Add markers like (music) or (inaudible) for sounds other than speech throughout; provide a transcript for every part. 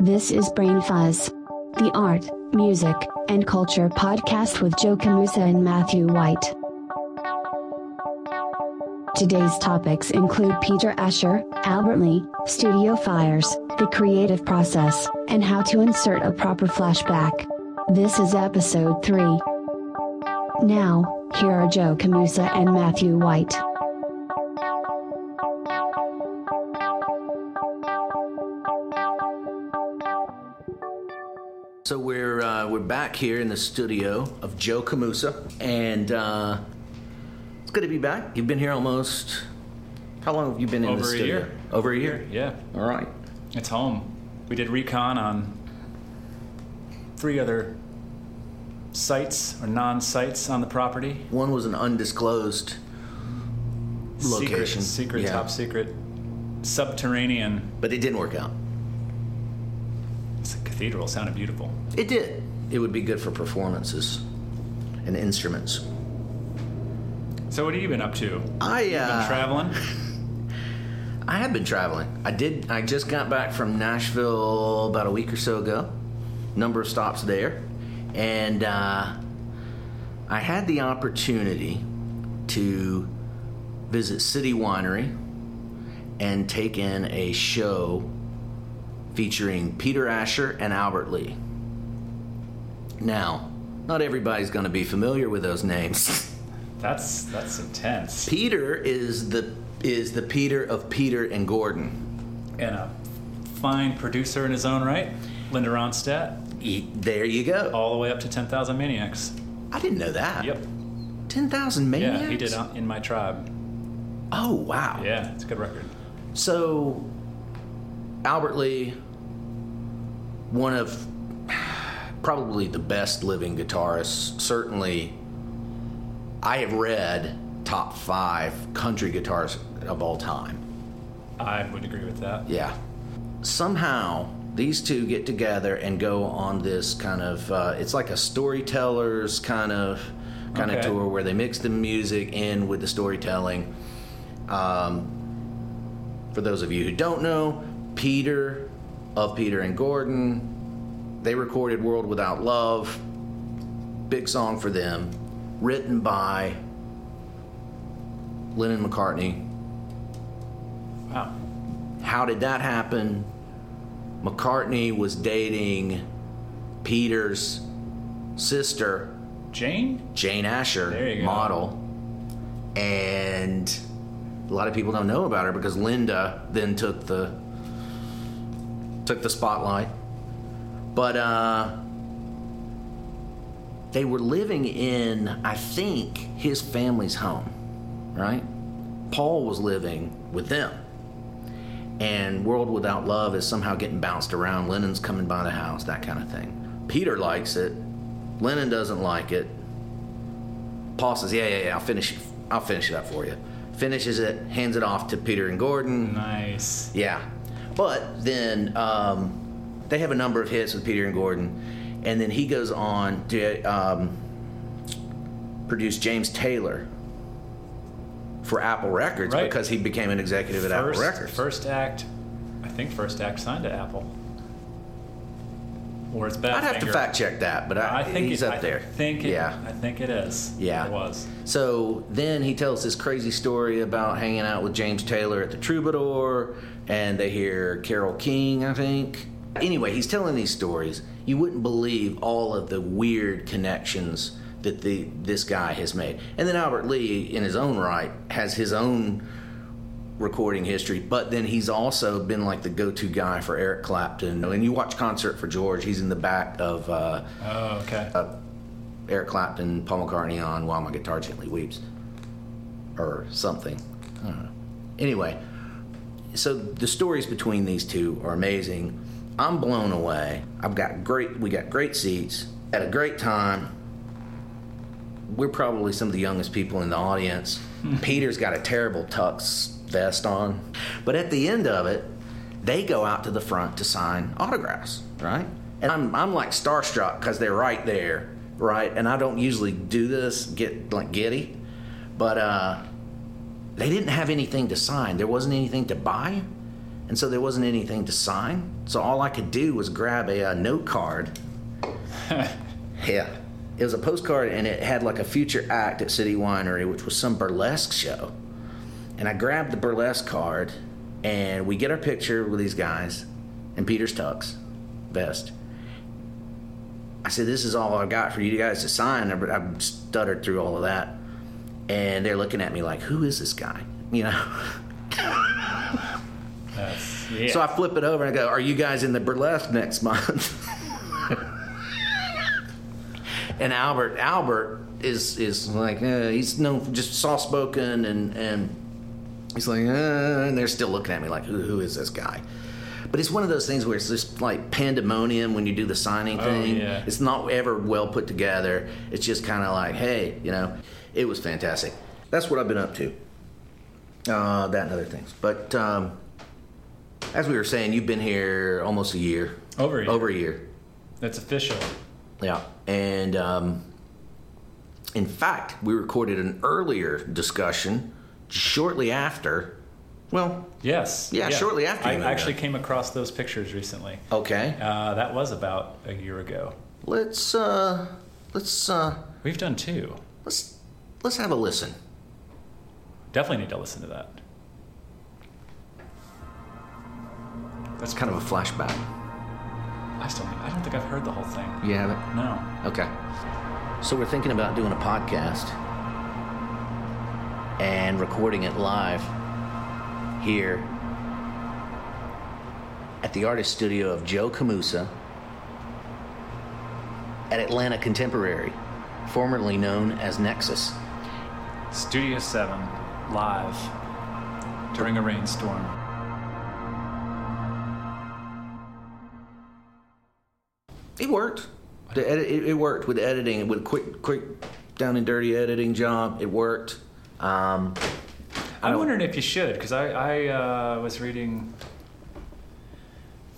This is Brain Fuzz, the art, music, and culture podcast with Joe Camusa and Matthew White. Today's topics include Peter Asher, Albert Lee, studio fires, the creative process, and how to insert a proper flashback. This is episode 3. Now, here are Joe Camusa and Matthew White. Back here in the studio of Joe Camusa, and uh, it's good to be back. You've been here almost. How long have you been in Over the a studio? year. Over a year. Yeah, All right. it's home. We did recon on three other sites or non-sites on the property. One was an undisclosed location. Secret, secret, Yeah. top secret, subterranean. but it didn't work out. It's a cathedral. Sounded beautiful. It did. It would be good for performances and instruments. So what have you been up to? I Been uh, traveling? (laughs) I have been traveling. I did. I just got back from Nashville about a week or so ago. Number of stops there, and uh, I had the opportunity to visit City Winery and take in a show featuring Peter Asher and Albert Lee. Now, not everybody's going to be familiar with those names. (laughs) That's that's intense. Peter is the is the Peter of Peter and Gordon. And a fine producer in his own right, Linda Ronstadt, E- There you go. all the way up to 10,000 Maniacs. I didn't know that. Yep. 10,000 maniacs? Yeah, he did uh, in my tribe. Oh, wow. Yeah, it's a good record. So, Albert Lee, one of probably the best living guitarists. Certainly, I have read top five country guitarists of all time. I would agree with that. Yeah. Somehow these two get together and go on this kind of uh, it's like a storytellers kind of kind of tour where they mix the music in with the storytelling. Um, for those of you who don't know, Peter of Peter and Gordon, they recorded World Without Love. Big song for them, written by Lennon McCartney, Wow. how did that happen? McCartney was dating Peter's sister, Jane? Jane Asher, There you go. model. And a lot of people don't know about her because Linda then took the took the spotlight. But uh they were living in I think his family's home, right? Paul was living with them and World Without Love is somehow getting bounced around. Lennon's coming by the house, that kind of thing. Peter likes it. Lennon doesn't like it. Paul says, "Yeah, yeah, yeah. I'll finish. it. I'll finish it up for you." Finishes it, hands it off to Peter and Gordon. Nice. Yeah, but then um, they have a number of hits with Peter and Gordon, and then he goes on to um, produce James Taylor for Apple Records Right. because he became an executive at Apple Records. first act, I think first act signed to Apple. Or it's Badfinger. I'd have to fact check that, but I, I think he's it, up I there. Think it, yeah. I think it is. Yeah. It was. So then he tells this crazy story about hanging out with James Taylor at the Troubadour, and they hear Carole King, I think. Anyway, he's telling these stories. You wouldn't believe all of the weird connections that the this guy has made. And then Albert Lee, in his own right, has his own recording history, but then he's also been like the go-to guy for Eric Clapton. And you watch Concert for George, he's in the back of uh, Oh, okay. Eric Clapton, Paul McCartney on While My Guitar Gently Weeps, or something. I don't know. Anyway, so the stories between these two are amazing. I'm blown away. I've got great. We got great seats at a great time. We're probably some of the youngest people in the audience. (laughs) Peter's got a terrible tux vest on, but at the end of it, they go out to the front to sign autographs, right? And I'm I'm like starstruck because they're right there, right? And I don't usually do this, get like giddy, but uh, they didn't have anything to sign. There wasn't anything to buy, and so there wasn't anything to sign. So all I could do was grab a, uh note card. (laughs) yeah, it was a postcard, and it had like a future act at City Winery, which was some burlesque show. And I grabbed the burlesque card, and we get our picture with these guys, and Peter's tux, vest. I said, "This is all I've got for you guys to sign." I, I stuttered through all of that, and they're looking at me like, "Who is this guy?" You know. (laughs) Yeah. So I flip it over and I go, "Are you guys in the burlesque next month?" (laughs) and Albert, Albert is is like uh, he's known for just soft spoken and and he's like, uh, and they're still looking at me like, "Who who is this guy?" But it's one of those things where it's just like pandemonium when you do the signing Oh, thing. yeah. It's not ever well put together. It's just kind of like, hey, you know, it was fantastic. That's what I've been up to. Uh, that and other things. But um, as we were saying, you've been here almost a year. Over a year. Over a year. That's official. Yeah. And um, in fact, we recorded an earlier discussion shortly after. Well, Yes. Yeah, shortly after I actually came across those pictures recently. okay. Uh, that was about a year ago. Let's uh, let's uh, We've done two. let's let's have a listen. Definitely need to listen to that. That's kind of a flashback. I still, I don't think I've heard the whole thing. You have it? No. Okay. So we're thinking about doing a podcast and recording it live here at the artist studio of Joe Camusa at Atlanta Contemporary, formerly known as Nexus. Studio 7, live, during a rainstorm. It worked. The edit, it, it worked with editing, with quick, quick, down and dirty editing job. It worked. Um, I I'm wondering if you should, because I, I uh, was reading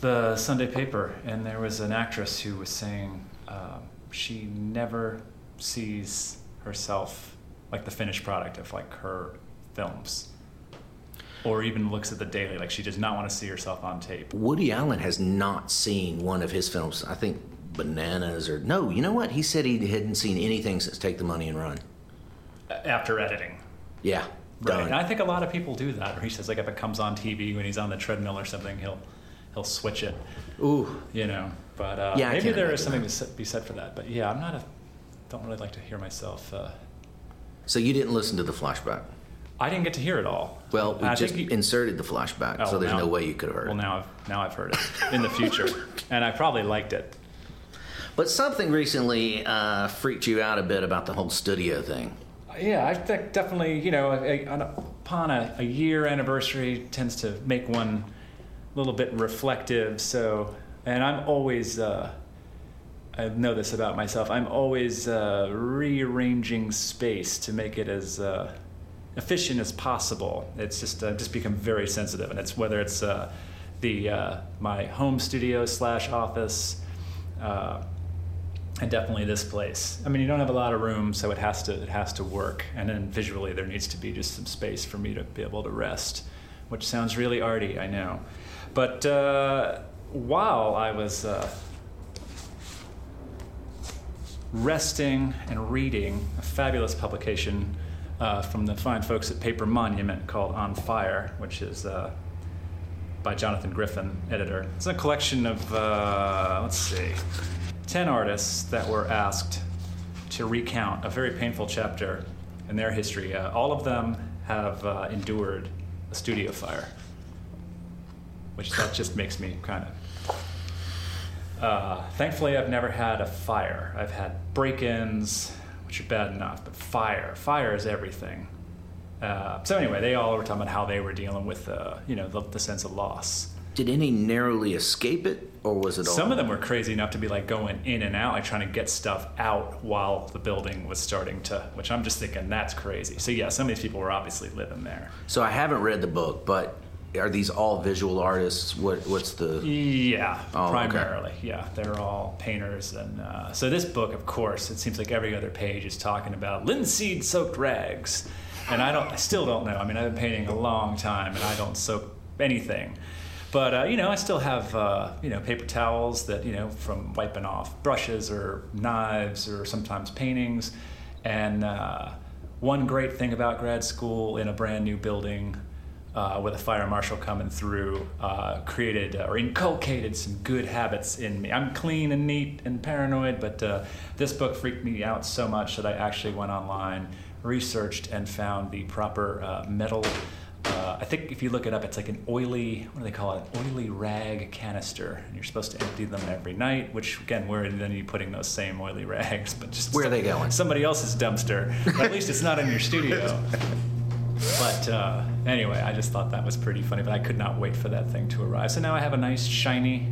the Sunday paper, and there was an actress who was saying um, she never sees herself like the finished product of like her films, or even looks at the daily. Like she does not want to see herself on tape. Woody Allen has not seen one of his films. I think Bananas or no. You know what? He said he hadn't seen anything since Take the Money and Run. after editing. Yeah, Right. done. And I think a lot of people do that. Or he says like if it comes on TV when he's on the treadmill or something, he'll he'll switch it. Ooh, You know. But uh, Yeah, maybe there is something to be said for that. But yeah, I'm not a. Don't really like to hear myself. Uh, so you didn't listen to the flashback? I didn't get to hear it all. Well, we I just you- inserted the flashback, Oh, so there's now- no way you could have heard Well, it. now I've now I've heard it in the future, (laughs) and I probably liked it. But something recently uh, freaked you out a bit about the whole studio thing. Yeah, I think definitely, you know, a, a, upon a, a year anniversary tends to make one a little bit reflective. So, and I'm always, uh, I know this about myself, I'm always uh, rearranging space to make it as uh, efficient as possible. It's just, uh, just become very sensitive. And it's whether it's uh, the, uh, my home studio slash office, uh, and definitely this place. I mean, you don't have a lot of room, so it has to it has to work. And then visually, there needs to be just some space for me to be able to rest, which sounds really arty, I know. But uh, while I was uh, resting and reading a fabulous publication uh, from the fine folks at Paper Monument called On Fire, which is uh, by Jonathan Griffin, editor. It's a collection of, uh, let's see, 10 artists that were asked to recount a very painful chapter in their history. Uh, all of them have uh, endured a studio fire, which that just makes me kind of. Uh, thankfully, I've never had a fire. I've had break ins, which are bad enough, but fire. Fire is everything. Uh, so anyway, they all were talking about how they were dealing with, uh, you know, the, the sense of loss. Did any narrowly escape it, or was it all? Some of them were crazy enough to be like going in and out, like trying to get stuff out while the building was starting to, which I'm just thinking that's crazy. So yeah, some of these people were obviously living there. So I haven't read the book, but are these all visual artists? What What's the? Yeah, Oh, okay. primarily. Yeah, they're all painters, and uh, so this book, of course, it seems like every other page is talking about linseed-soaked rags, and I don't, I still don't know. I mean, I've been painting a long time, and I don't soak anything. But uh, you know, I still have uh, you know paper towels that you know from wiping off brushes or knives or sometimes paintings. And uh, one great thing about grad school in a brand new building uh, with a fire marshal coming through uh, created uh, or inculcated some good habits in me. I'm clean and neat and paranoid, but uh, this book freaked me out so much that I actually went online, researched, and found the proper uh, metal. Uh, I think if you look it up, it's like an oily, what do they call it? An Oily rag canister. And you're supposed to empty them every night, which, again, where then you putting those same oily (laughs) rags? But just Where are they going? Somebody else's dumpster. But at least it's not in your studio. (laughs) But uh, anyway, I just thought that was pretty funny. But I could not wait for that thing to arrive. So now I have a nice shiny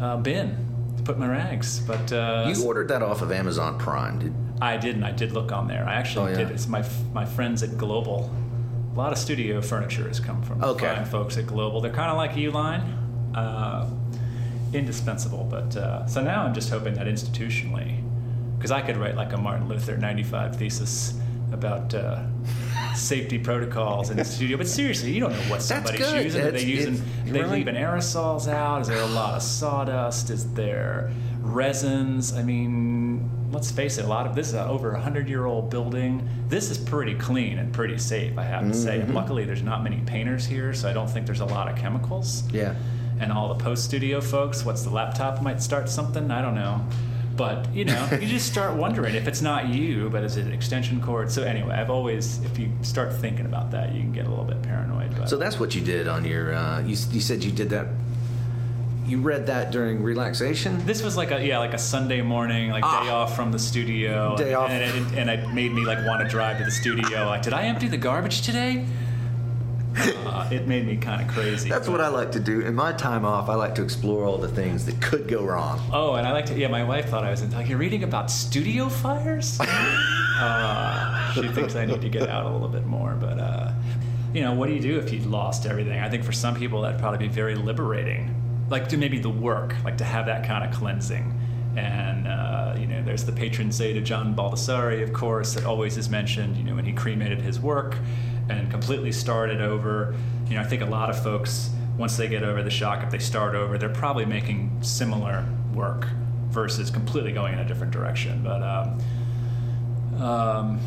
uh, bin to put my rags. But uh, You ordered that off of Amazon Prime. Did, I didn't. I did look on there. I actually Oh, yeah? did. It's my my friends at Global. A lot of studio furniture has come from Okay. fine folks at Global. They're kind of like Uline, uh, indispensable. But uh, so now I'm just hoping that institutionally, because I could write like a Martin Luther 95 thesis about uh, safety protocols in the studio. But seriously, you don't know what somebody's using. Are they using? Are they leaving aerosols out? Is there a lot of sawdust? Is there resins? I mean, let's face it. A lot of this is an over a hundred year old building. This is pretty clean and pretty safe, I have to say. Mm-hmm. And luckily, there's not many painters here, so I don't think there's a lot of chemicals. yeah. And all the post studio folks, what's the laptop might start something? I don't know. But you know, you just start wondering if it's not you, but is it an extension cord? So anyway, I've always, if you start thinking about that, you can get a little bit paranoid. But So that's what you did on your. Uh, you, you said you did that. You read that during relaxation. This was like a yeah, like a Sunday morning, like day off from the studio. Ah. Day off. and it, and it made me like want to drive to the studio. Like, did I empty the garbage today? Uh, it made me kind of crazy. That's what I like to do in my time off. I like to explore all the things that could go wrong. Oh, and I like to. Yeah, my wife thought I was in, like, you're reading about studio fires. (laughs) uh, she thinks I need to get out a little bit more, but uh, you know, what do you do if you lost everything? I think for some people that'd probably be very liberating, like to maybe the work, like to have that kind of cleansing. And uh, you know, there's the patron saint of John Baldessari, of course, that always is mentioned. You know, when he cremated his work and completely start it over. You know, I think a lot of folks, once they get over the shock, if they start over, they're probably making similar work versus completely going in a different direction. But um, um,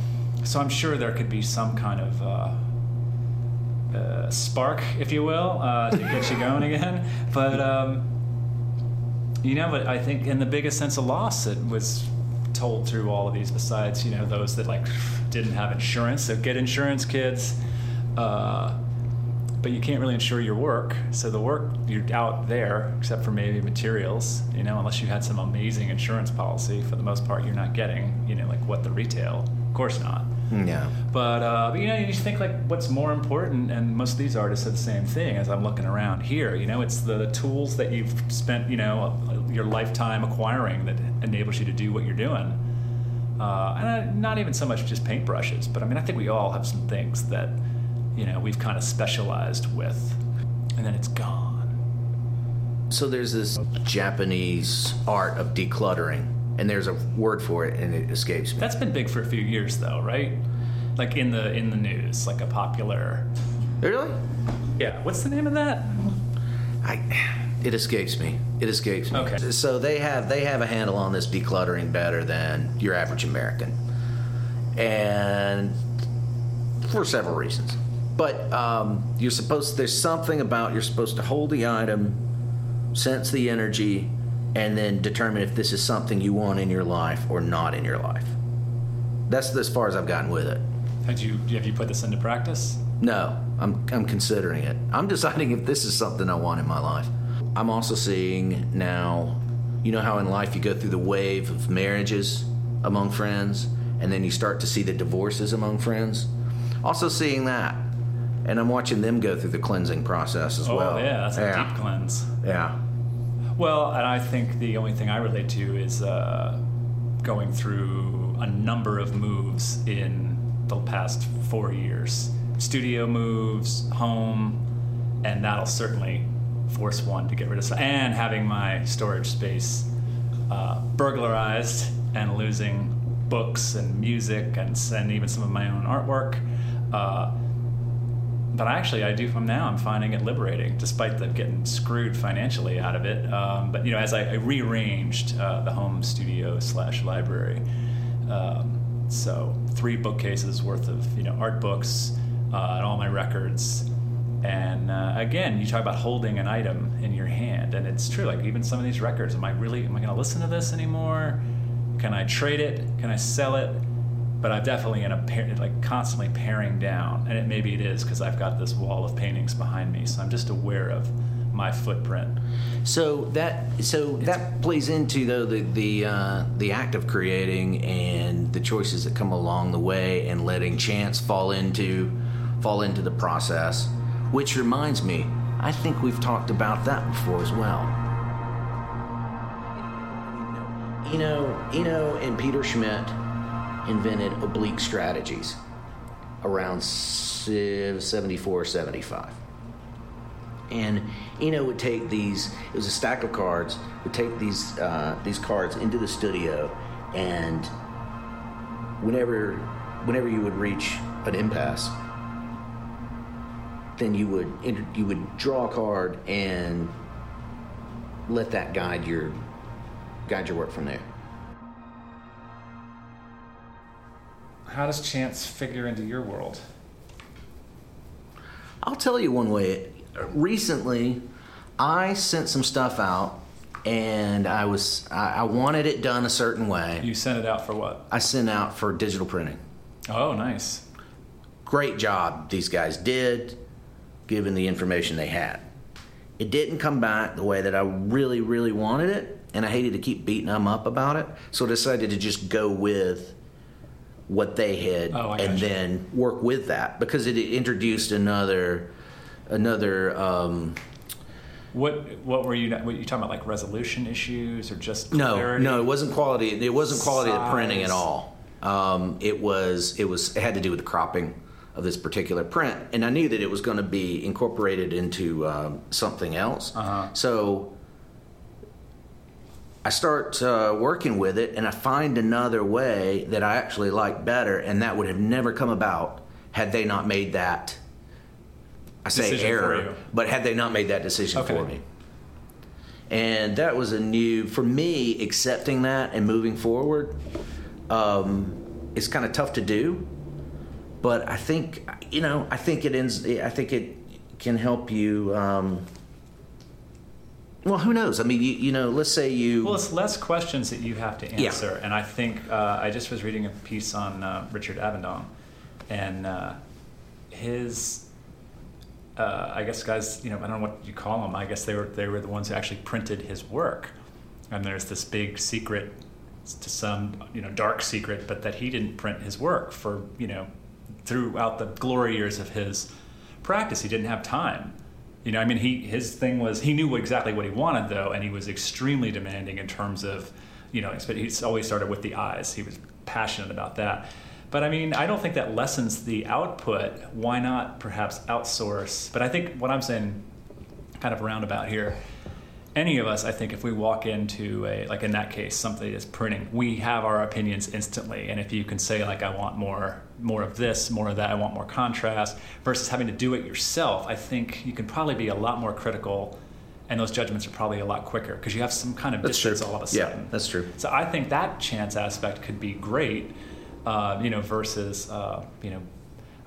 so I'm sure there could be some kind of uh, uh, spark, if you will, uh, to get you going again. (laughs) But um, you know, but I think in the biggest sense of loss, it was told through all of these. Besides, you know, those that like didn't have insurance, so get insurance, kids. Uh, but you can't really insure your work, so the work you're out there, except for maybe materials. You know, unless you had some amazing insurance policy, for the most part, you're not getting. You know, like what the retail, of course not. Yeah. But, uh, but you know, you just think like what's more important, and most of these artists are the same thing. As I'm looking around here, you know, it's the tools that you've spent, you know, your lifetime acquiring that enables you to do what you're doing. Uh, and I, not even so much just paintbrushes, but I mean, I think we all have some things that, you know, we've kind of specialized with, and then it's gone. So there's this Japanese art of decluttering, and there's a word for it, and it escapes me. That's been big for a few years, though, right? Like in the in the news, like a popular. Really? Yeah, what's the name of that? I, it escapes me. It escapes me. Okay. So they have they have a handle on this decluttering better than your average American, and for several reasons. But um, you're supposed there's something about you're supposed to hold the item, sense the energy, and then determine if this is something you want in your life or not in your life. That's as far as I've gotten with it. Had you have you put this into practice? No, I'm, I'm considering it. I'm (laughs) deciding if this is something I want in my life. I'm also seeing now, you know how in life you go through the wave of marriages among friends, and then you start to see the divorces among friends? Also seeing that. And I'm watching them go through the cleansing process as well. Oh well. yeah, that's a deep cleanse. Yeah. Well, and I think the only thing I relate to is uh, going through a number of moves in the past four years studio moves, home, and that'll certainly force one to get rid of some. And having my storage space uh, burglarized and losing books and music and, and even some of my own artwork. Uh, but actually, I do from now. I'm finding it liberating, despite the getting screwed financially out of it. Um, but you know, as I, I rearranged uh, the home studio slash library, um, so three bookcases worth of you know art books uh, and all my records. And uh, again, you talk about holding an item in your hand, and it's true. Like even some of these records, am I really am I going to listen to this anymore? Can I trade it? Can I sell it? But I'm definitely in a pair, like constantly paring down, and it maybe it is because I've got this wall of paintings behind me, so I'm just aware of my footprint. So that so that plays into though the the uh, the act of creating and the choices that come along the way and letting chance fall into fall into the process. Which reminds me, I think we've talked about that before as well. Eno, Eno and Peter Schmidt invented oblique strategies around 74, 75 and Eno would take these. It was a stack of cards. Would take these uh, these cards into the studio, and whenever whenever you would reach an impasse, then you would you would draw a card and let that guide your guide your work from there. How does chance figure into your world? I'll tell you one way recently, I sent some stuff out, and I was I, I wanted it done a certain way. You sent it out for what? I sent out for digital printing. Oh, nice. Great job these guys did, given the information they had. It didn't come back the way that I really, really wanted it, and I hated to keep beating them up about it. So I decided to just go with what they had Oh, and gotcha. then work with that because it introduced another another um, What what were you what you talking about like resolution issues or just no clarity? no it wasn't quality it wasn't quality of the printing at all um, it was it was it had to do with the cropping of this particular print and i knew that it was going to be incorporated into um, something else Uh-huh. so i start uh, working with it and i find another way that i actually like better and that would have never come about had they not made that i say Decision error but had they not made that decision Okay. for me and that was a new for me accepting that and moving forward um, it's kind of tough to do but i think you know i think it ends i think it can help you um, well who knows i mean you, you know let's say you Well, it's less questions that you have to answer, Yeah. and I think uh, I just was reading a piece on uh, Richard Avedon, and uh, his. Uh, I guess guys, you know, I don't know what you call them. I guess they were they were the ones who actually printed his work, and there's this big secret, to some you know dark secret, but that he didn't print his work for you know throughout the glory years of his practice. He didn't have time. You know, I mean, he his thing was he knew exactly what he wanted though, and he was extremely demanding in terms of, you know, he's always started with the eyes. He was passionate about that. But I mean, I don't think that lessens the output. Why not perhaps outsource? But I think what I'm saying, kind of roundabout here, any of us, I think, if we walk into a like in that case, something is printing, we have our opinions instantly. And if you can say like, I want more, more of this, more of that, I want more contrast, versus having to do it yourself, I think you can probably be a lot more critical, and those judgments are probably a lot quicker because you have some kind of That's true. distance all of a sudden. Yeah, that's true. So I think that chance aspect could be great, uh, you know, versus uh, you know.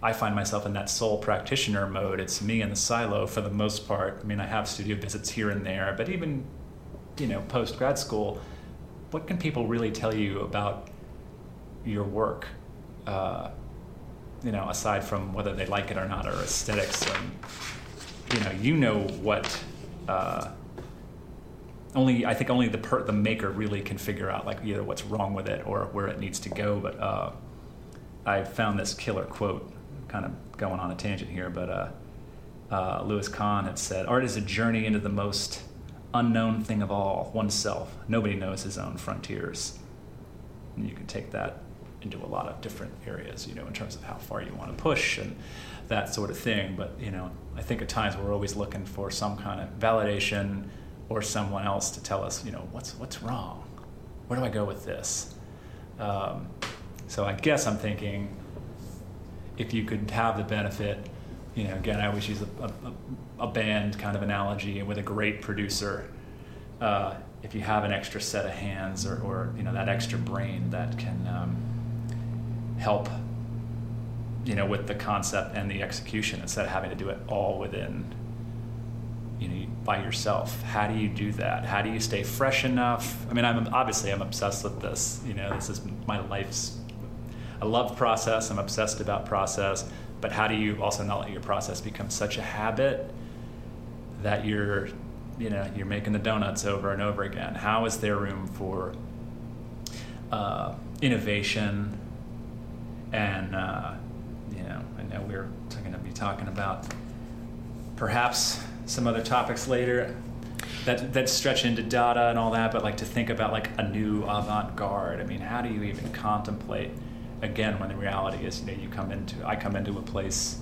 I find myself in that sole practitioner mode. It's me in the silo for the most part. I mean, I have studio visits here and there, but even, you know, post grad school, what can people really tell you about your work? Uh, you know, aside from whether they like it or not, or aesthetics, and you know, you know what. Uh, only I think only the per, the maker really can figure out like either what's wrong with it or where it needs to go. But uh, I found this killer quote, kind of going on a tangent here, but uh, uh, Louis Kahn had said, "Art is a journey into the most unknown thing of all, oneself. Nobody knows his own frontiers." And you can take that into a lot of different areas, you know, in terms of how far you want to push and that sort of thing. But you know, I think at times we're always looking for some kind of validation or someone else to tell us, you know, what's what's wrong. Where do I go with this? Um, so I guess I'm thinking, if you could have the benefit, you know, again, I always use a, a, a band kind of analogy with a great producer. Uh, if you have an extra set of hands or, or you know that extra brain that can um, help you know with the concept and the execution instead of having to do it all within you know by yourself how do you do that how do you stay fresh enough i mean i'm obviously i'm obsessed with this you know this is my life's i love process i'm obsessed about process but how do you also not let your process become such a habit that you're you know you're making the donuts over and over again? How is there room for uh, innovation? And uh, you know i know we're going to be talking about perhaps some other topics later that that stretch into data and all that but like to think about like a new avant-garde. I mean how do you even contemplate again when the reality is you know you come into i come into a place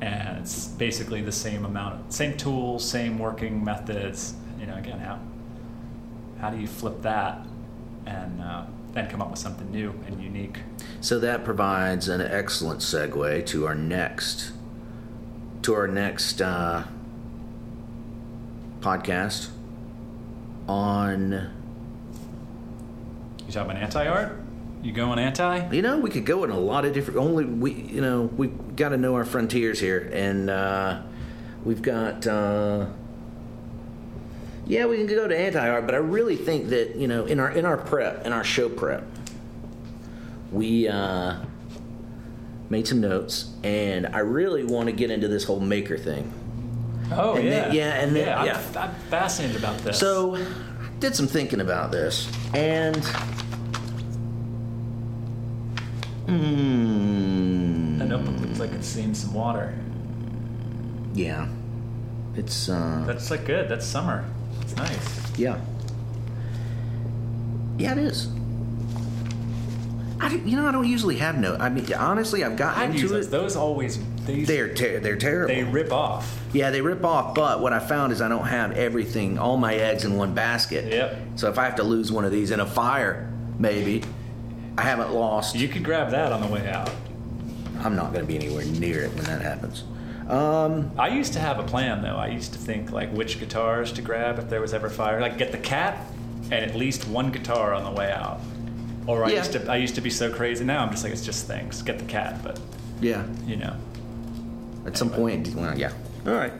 and it's basically the same amount of same tools same working methods. You know again how how do you flip that and uh, then come up with something new and unique? So that provides an excellent segue to our next to our next uh, podcast on you talking about anti-art you going anti? You know we could go in a lot of different only we you know we got to know our frontiers here and uh, we've got uh, yeah we can go to anti-art but i really think that you know in our in our prep in our show prep we uh, made some notes and i really want to get into this whole maker thing. Oh And yeah then- yeah, and then- yeah, I'm, yeah. I'm fascinated about this. So, did some thinking about this, and mm, the notebook looks like it's seen some water yeah, it's uh, that's like good that's summer it's nice yeah, yeah, it is. I you know I don't usually have no. I mean, honestly, I've gotten into those. it. Those always these, They're ter- they're terrible. they rip off. yeah, they rip off. But what I found is I don't have everything, all my eggs in one basket. Yep. So if I have to lose one of these in a fire, maybe I haven't lost. You could grab that on the way out. I'm not going to be anywhere near it when that happens. Um, I used to have a plan though. I used to think like which guitars to grab if there was ever fire. Like get the cat and at least one guitar on the way out. Or I Yeah. used to I used to be so crazy. Now I'm just like it's just things. Get the cat, but yeah, you know. at some point, well, yeah. All right.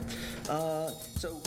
Uh, so